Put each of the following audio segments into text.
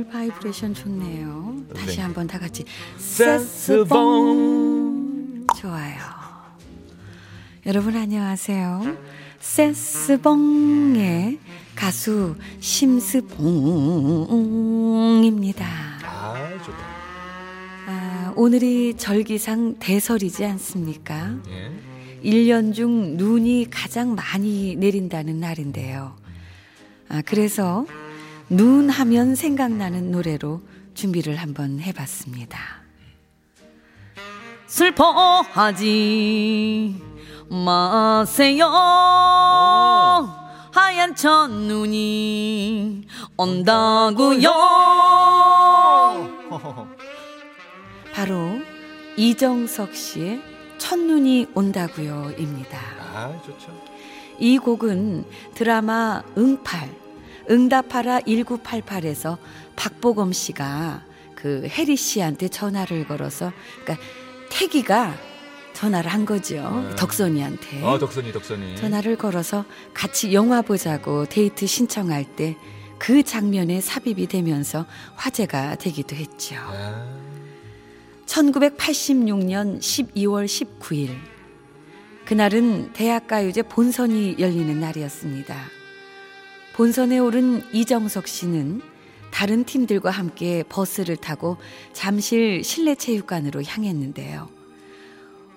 오늘 바이브레이션 좋네요. 다시 네. 한번 다 같이 세스봉. 좋아요. 여러분 안녕하세요. 세스봉의 가수 심스봉입니다. 아 좋다. 아, 오늘이 절기상 대설이지 않습니까? 예. 1년 중 눈이 가장 많이 내린다는 날인데요. 아, 그래서 눈 하면 생각나는 노래로 준비를 한번 해봤습니다. 슬퍼하지 마세요. 하얀 첫눈이 온다고요. 바로 이정석 씨의 첫눈이 온다고요입니다. 아 좋죠. 이 곡은 드라마 응팔, 응답하라 1988에서 박보검 씨가 그 혜리 씨한테 전화를 걸어서 그러니까 태기가 전화를 한 거죠. 네. 덕선이한테. 아 덕선이 덕선이. 전화를 걸어서 같이 영화 보자고 데이트 신청할 때 그 장면에 삽입이 되면서 화제가 되기도 했죠. 아, 1986년 12월 19일. 그날은 대학가요제 본선이 열리는 날이었습니다. 본선에 오른 이정석 씨는 다른 팀들과 함께 버스를 타고 잠실 실내체육관으로 향했는데요.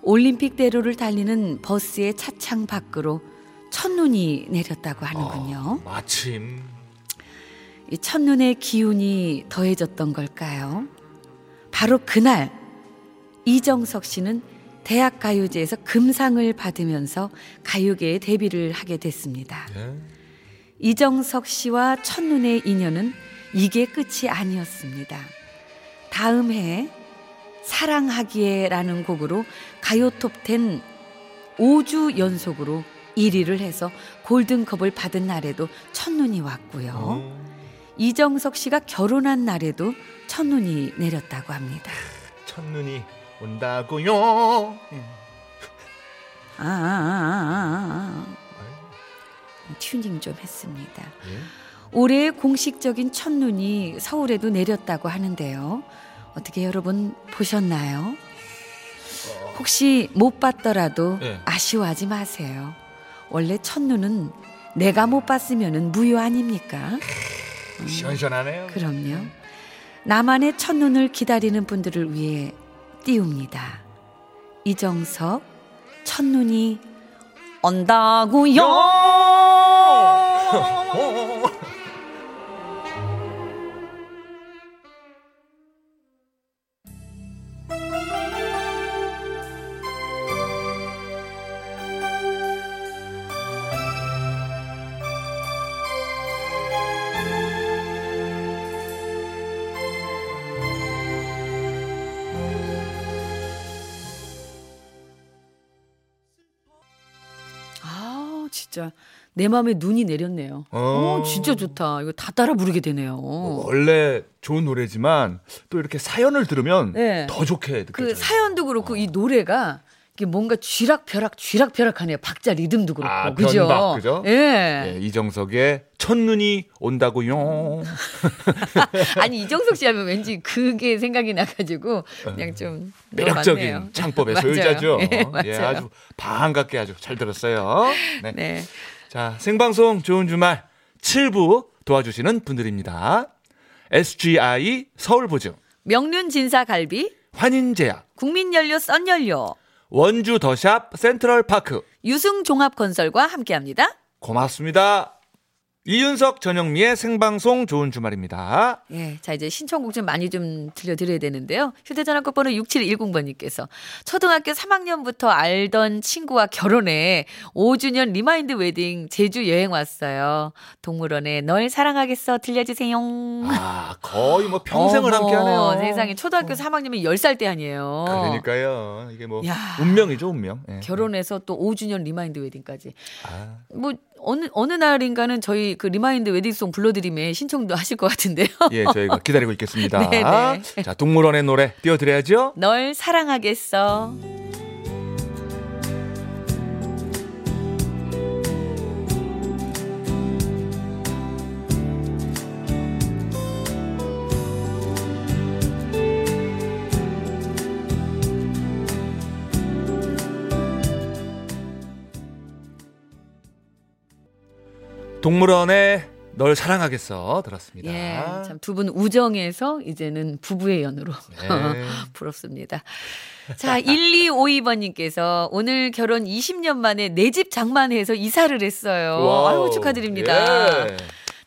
올림픽대로를 달리는 버스의 차창 밖으로 첫눈이 내렸다고 하는군요. 어, 마침 이 첫눈의 기운이 더해졌던 걸까요? 바로 그날 이정석 씨는 대학 가요제에서 금상을 받으면서 가요계에 데뷔를 하게 됐습니다. 예. 이정석 씨와 첫눈의 인연은 이게 끝이 아니었습니다. 다음 해 사랑하기에라는 곡으로 가요 톱10 5주 연속으로 1위를 해서 골든컵을 받은 날에도 첫눈이 왔고요. 어, 이정석 씨가 결혼한 날에도 첫눈이 내렸다고 합니다. 첫눈이 온다고요. 아, 아, 아, 아, 아. 튜닝 좀 했습니다. 예. 올해의 공식적인 첫눈이 서울에도 내렸다고 하는데요. 어떻게 여러분 보셨나요? 혹시 못 봤더라도 네. 아쉬워하지 마세요. 원래 첫눈은 내가 못 봤으면 무효 아닙니까? 시원시원하네요. 그럼요. 나만의 첫눈을 기다리는 분들을 위해 띄웁니다. 이정석, 첫눈이 온다고요. 아, 진짜 내 마음에 눈이 내렸네요. 어. 어, 진짜 좋다. 이거 다 따라 부르게 되네요. 원래 좋은 노래지만 또 이렇게 사연을 들으면 네. 더 좋게 느껴져요. 그 사연도 그렇고 이 노래가 이게 뭔가 쥐락펴락 쥐락펴락하네요. 박자 리듬도 그렇고 아, 그죠? 변박, 그죠? 예. 예, 이정석의 첫눈이 온다고요. 아니 이정석 씨 하면 왠지 그게 생각이 나가지고 그냥 좀 매력적인. 창법의. 소유자죠. 예, 맞아요. 예, 아주 반갑게 아주 잘 들었어요. 네. 네. 자, 생방송 좋은 주말 7부 도와주시는 분들입니다. SGI 서울보증, 명륜 진사 갈비, 환인제약, 국민연료 썬연료, 원주 더샵 센트럴파크. 유승 종합건설과 함께합니다. 고맙습니다. 이윤석 전영미의 생방송 좋은 주말입니다. 예, 자 이제 신청곡 좀 많이 좀 들려드려야 되는데요. 휴대전화 끝번호 6710번님께서 초등학교 3학년부터 알던 친구와 결혼해 5주년 remind wedding 제주 여행 왔어요. 동물원의 널 사랑하겠어 들려주세요. 아, 거의 뭐 평생을 어머, 함께 하네요. 세상에 초등학교 3학년이면 10살 때 아니에요. 그러니까요. 이게 뭐 야. 운명이죠, 운명. 예. 결혼해서 또 5주년 remind wedding까지. 아, 뭐 어느 어느 날인가는 저희 그 remind wedding song 불러드림에 신청도 하실 것 같은데요. 예, 저희가 기다리고 있겠습니다. 네, 네. 자, 동물원의 노래 띄워드려야죠. 널 사랑하겠어. 동물원의 널 사랑하겠어 들었습니다. 예, 참 두 분 우정에서 이제는 부부의 연으로 네. 부럽습니다. 자, 1252번님께서 오늘 결혼 20년 만에 내 집 장만해서 이사를 했어요. Wow. 아유, 축하드립니다. 예.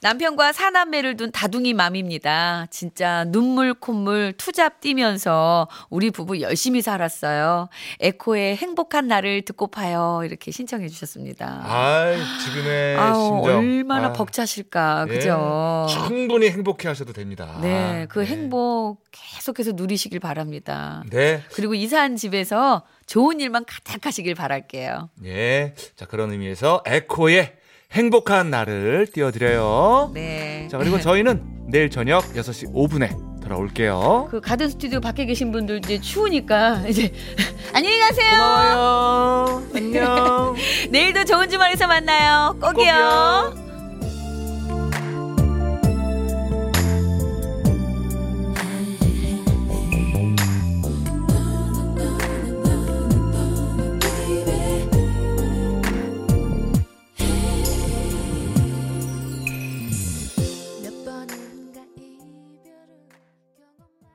남편과 사남매를 둔 다둥이 mom입니다. 진짜 눈물 콧물 투잡 뛰면서 우리 부부 열심히 살았어요. 에코의 행복한 날을 듣고파요. 이렇게 신청해 주셨습니다. 아이, 지금의 아우, 심정. 얼마나 아, 벅차실까. 예. 그죠? 충분히 행복해 하셔도 됩니다. 네, 그 네. 행복 계속해서 누리시길 바랍니다. 네. 그리고 이사한 집에서 좋은 일만 가득 하시길 바랄게요. 예. 자, 그런 의미에서 에코의 행복한 날을 띄워드려요. 네. 자, 그리고 저희는 내일 저녁 6시 5분에 돌아올게요. 그 가든 스튜디오 밖에 계신 분들 이제 추우니까 이제 안녕히 가세요. 고마워요. 안녕. 내일도 좋은 주말에서 만나요. 꼭이요. 꼭이요.